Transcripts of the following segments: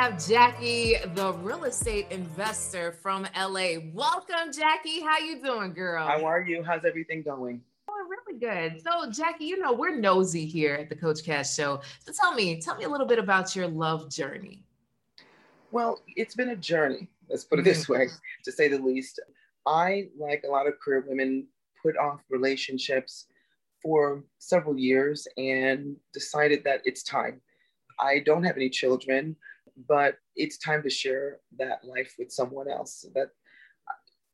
Have Jackie, the real estate investor from LA. Welcome, Jackie. How you doing, girl? How are you? How's everything going? Oh, really good. So, Jackie, you know we're nosy here at the Coach Cass Show. So, tell me, tell me a little bit about your love journey. Well, it's been a journey. Let's put it this way, to say the least. I, like a lot of career women, put off relationships for several years and decided that it's time I don't have any children, but it's time to share that life with someone else that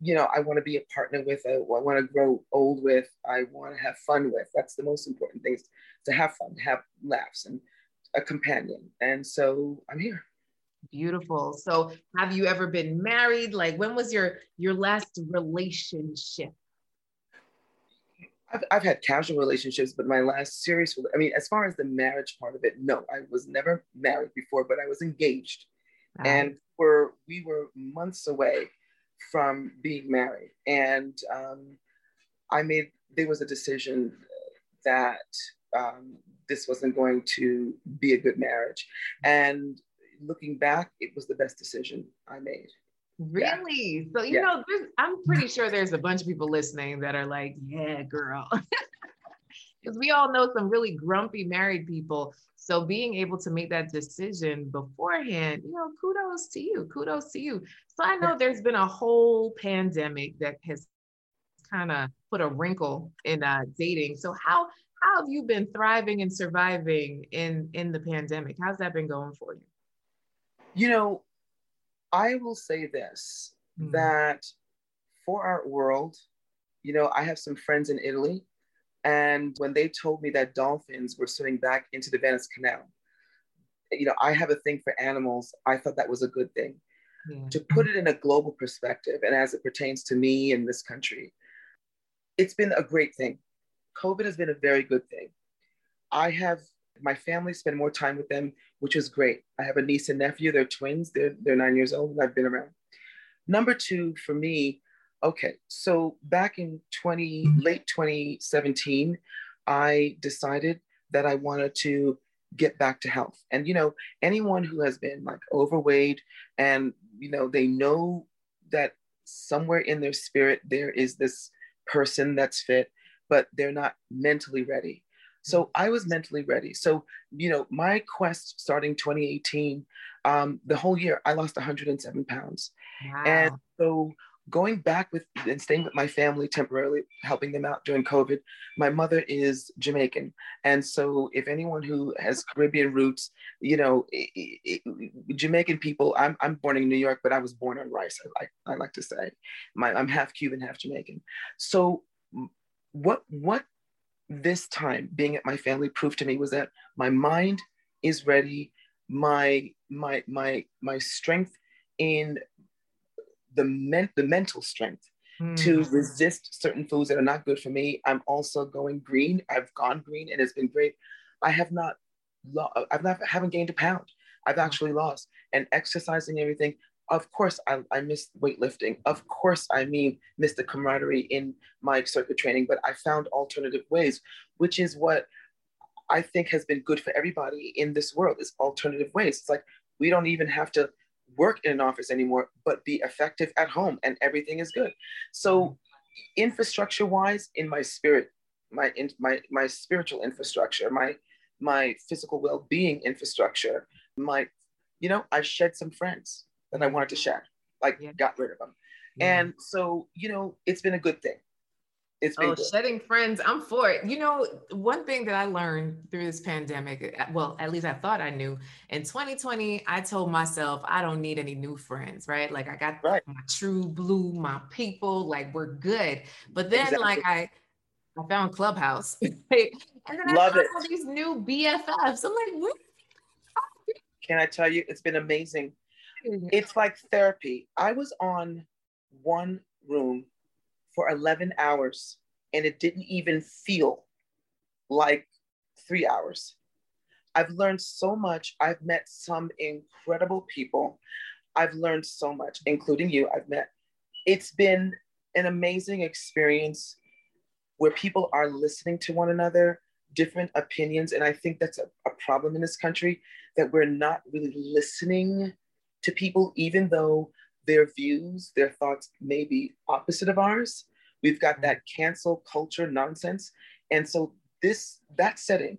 you know I want to be a partner with, uh, I, want to grow old with, I want to have fun with. That's the most important thing to have fun, have laughs and a companion. And so I'm here. Beautiful. So have you ever been married? Like when was your your last relationship? I've, I've had casual relationships, but my last serious, I mean, as far as the marriage part of it, no, I was never married before, but I was engaged. Wow. And we're, we were months away from being married. And um, I made, there was a decision that um, this wasn't going to be a good marriage. And looking back, it was the best decision I made. Really? Yeah. So, you yeah. know, I'm pretty sure there's a bunch of people listening that are like, yeah, girl. Because we all know some really grumpy married people. So, being able to make that decision beforehand, you know, kudos to you. Kudos to you. So, I know there's been a whole pandemic that has kind of put a wrinkle in uh, dating. So, how how have you been thriving and surviving in in the pandemic? How's that been going for you? You know, I will say this mm-hmm. that for our world, you know, I have some friends in Italy, and when they told me that dolphins were swimming back into the Venice Canal, you know, I have a thing for animals. I thought that was a good thing. Yeah. To put it in a global perspective, and as it pertains to me in this country, it's been a great thing. COVID has been a very good thing. I have my family spend more time with them, which is great. I have a niece and nephew, they're twins, they're, they're nine years old, and I've been around. Number two, for me, okay, so back in 20, late 2017, I decided that I wanted to get back to health. And, you know, anyone who has been like overweight and, you know, they know that somewhere in their spirit there is this person that's fit, but they're not mentally ready. So I was mentally ready. So, you know, my quest starting 2018, um, the whole year, I lost 107 pounds. Wow. And so going back with and staying with my family temporarily, helping them out during COVID, my mother is Jamaican. And so if anyone who has Caribbean roots, you know, it, it, Jamaican people, I'm, I'm born in New York, but I was born on rice, I like, I like to say. My, I'm half Cuban, half Jamaican. So what, what this time being at my family proved to me was that my mind is ready my my my my strength in the men- the mental strength mm. to resist certain foods that are not good for me. I'm also going green. I've gone green and it's been great. I have not lo- i've not haven't gained a pound. I've actually lost. And exercising everything of course I, I miss weightlifting. Of course I mean miss the camaraderie in my circuit training, but I found alternative ways, which is what I think has been good for everybody in this world is alternative ways. It's like we don't even have to work in an office anymore, but be effective at home and everything is good. So infrastructure wise in my spirit, my in, my my spiritual infrastructure, my my physical well-being infrastructure, my you know, I've shed some friends that I wanted to share. Like yeah. got rid of them. Yeah. And so, you know, it's been a good thing. It's been oh, good. shedding friends. I'm for it. You know, one thing that I learned through this pandemic, uh, well, at least I thought I knew. In 2020, I told myself I don't need any new friends, right? Like I got right. my true blue, my people, like we're good. But then exactly. like I I found Clubhouse. and then Love I found it. all these new BFFs. I'm like, what? Can I tell you, it's been amazing Mm-hmm. it's like therapy. I was on one room for 11 hours and it didn't even feel like three hours. I've learned so much. I've met some incredible people. I've learned so much, including you. I've met, it's been an amazing experience where people are listening to one another, different opinions. And I think that's a, a problem in this country that we're not really listening to people, even though their views, their thoughts may be opposite of ours. We've got that cancel culture nonsense. And so this that setting,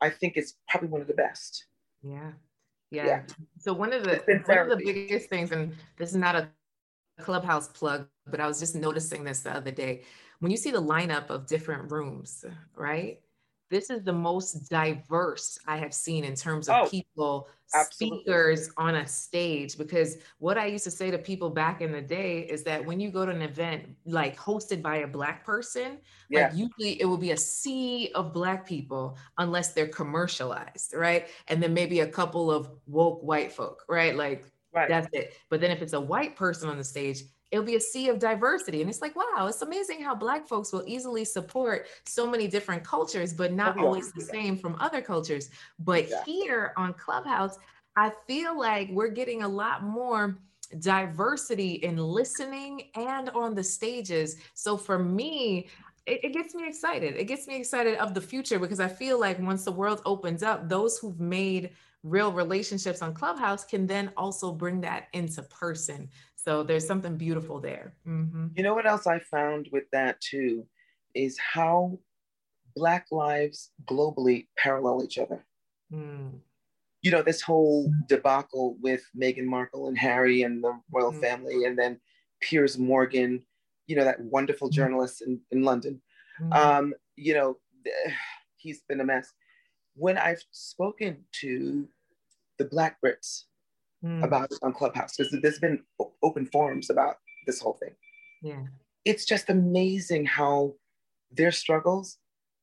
I think is probably one of the best. Yeah. Yeah. yeah. So one of the one of the biggest things, and this is not a clubhouse plug, but I was just noticing this the other day. When you see the lineup of different rooms, right? This is the most diverse I have seen in terms of oh, people, absolutely. speakers on a stage. Because what I used to say to people back in the day is that when you go to an event like hosted by a Black person, yeah. like usually it will be a sea of Black people unless they're commercialized, right? And then maybe a couple of woke white folk, right? Like right. that's it. But then if it's a white person on the stage, it'll be a sea of diversity. And it's like, wow, it's amazing how Black folks will easily support so many different cultures, but not oh, always the same from other cultures. But yeah. here on Clubhouse, I feel like we're getting a lot more diversity in listening and on the stages. So for me, it, it, gets me excited. It gets me excited of the future because I feel like once the world opens up, those who've made real relationships on Clubhouse can then also bring that into person. So there's something beautiful there. Mm-hmm. You know what else I found with that too is how Black lives globally parallel each other. Mm. You know, this whole debacle with Meghan Markle and Harry and the royal mm. family, and then Piers Morgan, you know, that wonderful mm. journalist in, in London. Mm. Um, you know, he's been a mess. When I've spoken to the Black Brits, mm. about it on Clubhouse because there's been open forums about this whole thing. Yeah. It's just amazing how their struggles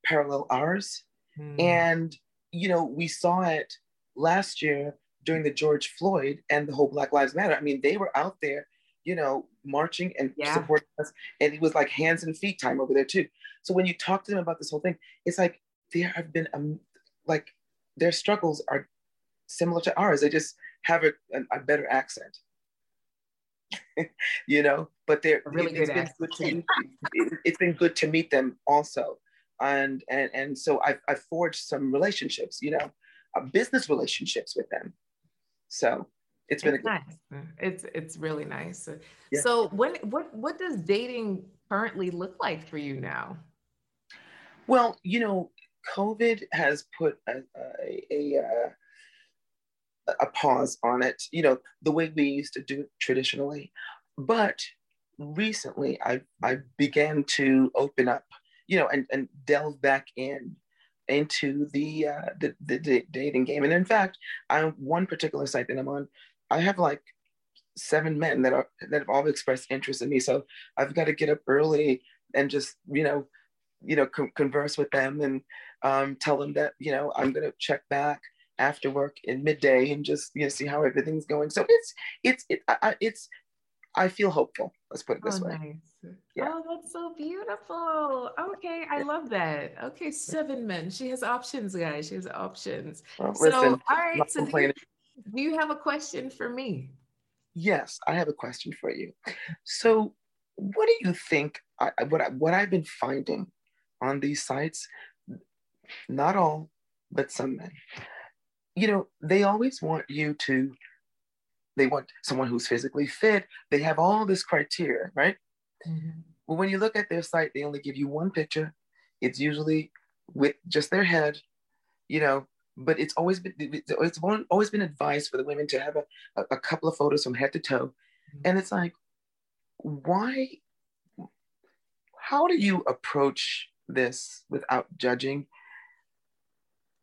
parallel ours. Mm. And, you know, we saw it last year during the George Floyd and the whole Black Lives Matter. I mean, they were out there, you know, marching and yeah. supporting us. And it was like hands and feet time over there too. So when you talk to them about this whole thing, it's like there have been um, like their struggles are similar to ours. They just have a, a, a better accent. you know, but they're really it, has been good to meet, it, it's been good to meet them also. And and and so I've, I've forged some relationships, you know, uh, business relationships with them. So it's been it's a good nice. It's it's really nice. Yeah. So when what what does dating currently look like for you now? Well, you know, COVID has put a, a, a, uh, a pause on it, you know, the way we used to do it traditionally. But recently I, I began to open up, you know, and, and delve back in into the, uh, the, the, dating game. And in fact, on one particular site that I'm on, I have like seven men that are that have all expressed interest in me. So I've got to get up early and just you know, you know, co- converse with them and um, tell them that you know I'm gonna check back after work in midday and just you know see how everything's going. So it's it's it, I, it's I feel hopeful. Let's put it this oh, way. Nice. Yeah. Oh, that's so beautiful. Okay, I love that. Okay, seven men. She has options, guys. She has options. Well, so, listen, all right. So do you, do you have a question for me? Yes, I have a question for you. So, what do you think? I, what I, what I've been finding on these sites, not all, but some men, you know, they always want you to, they want someone who's physically fit. They have all this criteria, right? Mm-hmm. Well, when you look at their site, they only give you one picture. It's usually with just their head, you know, but it's always been it's always been advised for the women to have a, a couple of photos from head to toe. Mm-hmm. And it's like, why how do you approach this without judging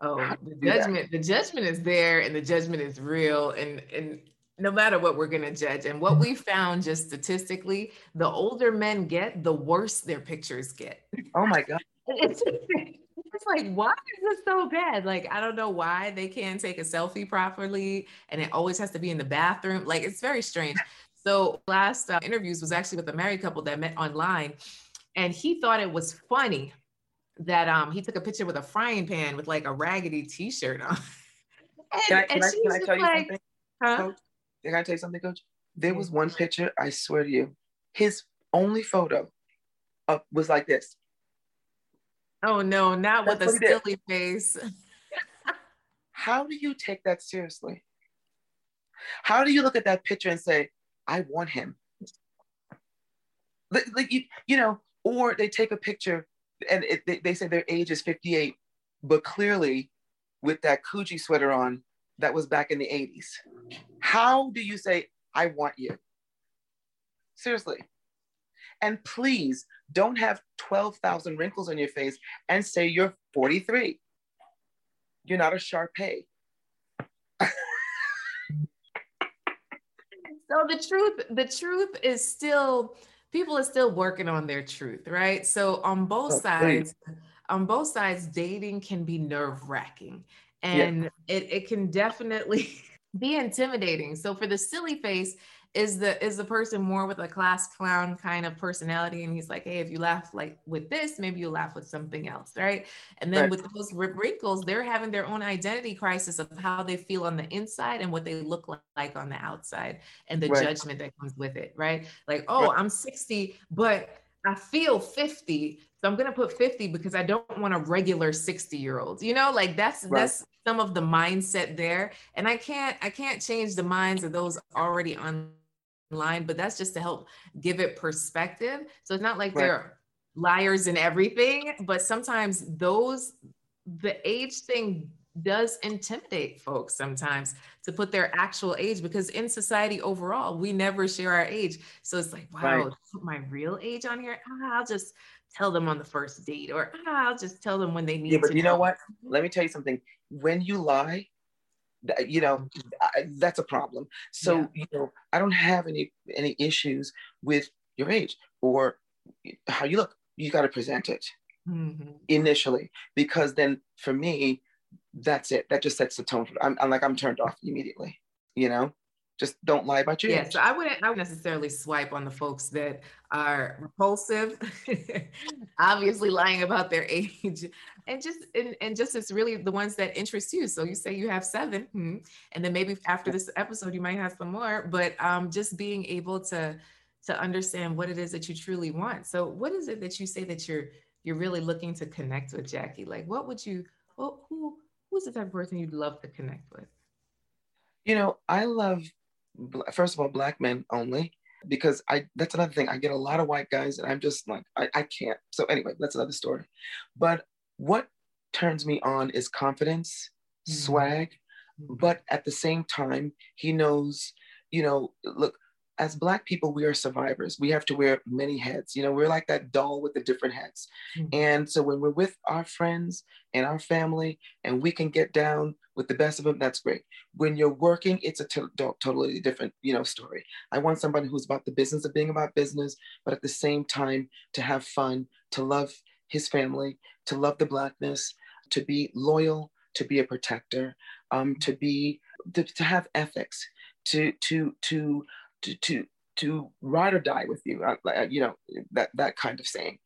Oh, the judgment, the judgment is there and the judgment is real. And and no matter what we're gonna judge. And what we found just statistically, the older men get, the worse their pictures get. Oh my God. It's, it's like, why is this so bad? Like, I don't know why they can't take a selfie properly and it always has to be in the bathroom. Like, it's very strange. So, last uh, interviews was actually with a married couple that met online and he thought it was funny that um he took a picture with a frying pan with like a raggedy t-shirt on. and, can I, can I, can I tell you something? Huh? Coach? Can I tell you something, Coach? There was one picture, I swear to you, his only photo uh, was like this. Oh no, not That's with a silly face. How do you take that seriously? How do you look at that picture and say, I want him? Like, like you, you know, or they take a picture and it, they, they say their age is 58, but clearly with that Coogi sweater on, that was back in the 80s. How do you say, I want you? Seriously. And please don't have 12,000 wrinkles on your face and say you're 43. You're not a Shar Pei. so the truth, the truth is still, people are still working on their truth, right? So on both oh, sides, please. on both sides, dating can be nerve wracking and yeah. it, it can definitely be intimidating. So for the silly face, is the is the person more with a class clown kind of personality and he's like hey if you laugh like with this maybe you'll laugh with something else right and then right. with those wrinkles they're having their own identity crisis of how they feel on the inside and what they look like on the outside and the right. judgment that comes with it right like oh right. i'm 60 but I feel 50, so I'm gonna put 50 because I don't want a regular 60 year old. You know, like that's that's some of the mindset there. And I can't I can't change the minds of those already on line, but that's just to help give it perspective. So it's not like right. they're liars and everything, but sometimes those, the age thing does intimidate folks sometimes to put their actual age because in society overall we never share our age so it's like wow right. put my real age on here ah, i'll just tell them on the first date or ah, i'll just tell them when they need yeah, but you know what let me tell you something when you lie you know I, that's a problem so yeah. you know i don't have any any issues with your age or how you look you got to present it mm-hmm. initially because then for me that's it that just sets the tone for, I'm, I'm like i'm turned off immediately you know just don't lie about your yeah, age. so I wouldn't I wouldn't necessarily swipe on the folks that are repulsive, obviously lying about their age, and just and, and just it's really the ones that interest you. So you say you have seven, hmm, and then maybe after this episode you might have some more. But um, just being able to to understand what it is that you truly want. So what is it that you say that you're you're really looking to connect with, Jackie? Like what would you well, who who's the type of person you'd love to connect with? You know, I love first of all, black men only, because I that's another thing. I get a lot of white guys, and I'm just like, I, I can't. So anyway, that's another story. But what turns me on is confidence, mm-hmm. swag, mm-hmm. but at the same time, he knows, you know, look, as black people we are survivors. We have to wear many heads you know we're like that doll with the different heads mm-hmm. and so when we're with our friends and our family and we can get down with the best of them that's great. When you're working it's a totally different you know story. I want somebody who's about the business of being about business but at the same time to have fun to love his family to love the blackness to be loyal to be a protector um, to be to, to have ethics to to to to to to ride or die with you, uh, uh, you know that that kind of saying.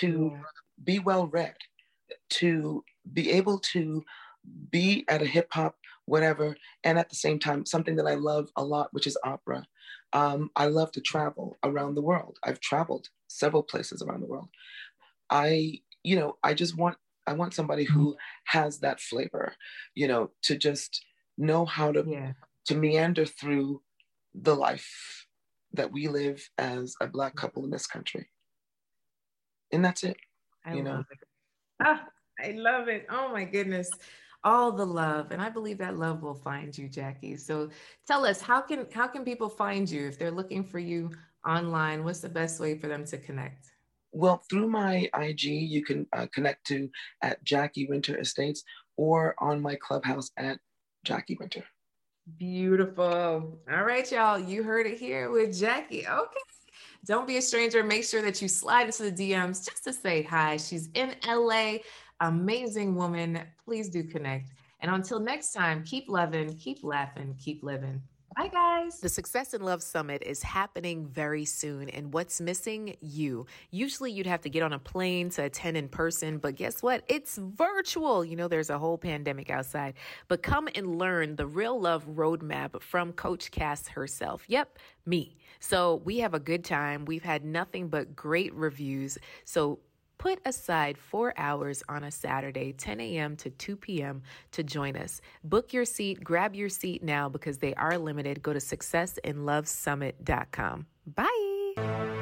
To yeah. be well read, to be able to be at a hip hop whatever, and at the same time something that I love a lot, which is opera. Um, I love to travel around the world. I've traveled several places around the world. I you know I just want I want somebody who mm-hmm. has that flavor, you know, to just know how to yeah. to meander through the life that we live as a black couple in this country. And that's it. I you know. It. Ah, I love it. Oh my goodness. All the love. And I believe that love will find you, Jackie. So tell us, how can how can people find you if they're looking for you online? What's the best way for them to connect? Well, through my IG, you can uh, connect to at Jackie Winter Estates or on my clubhouse at Jackie Winter. Beautiful. All right, y'all. You heard it here with Jackie. Okay. Don't be a stranger. Make sure that you slide into the DMs just to say hi. She's in LA. Amazing woman. Please do connect. And until next time, keep loving, keep laughing, keep living. Bye, guys. The Success in Love Summit is happening very soon, and what's missing? You. Usually, you'd have to get on a plane to attend in person, but guess what? It's virtual. You know, there's a whole pandemic outside. But come and learn the real love roadmap from Coach Cass herself. Yep, me. So, we have a good time. We've had nothing but great reviews. So, Put aside four hours on a Saturday, 10 a.m. to 2 p.m., to join us. Book your seat, grab your seat now because they are limited. Go to successinlovesummit.com. Bye.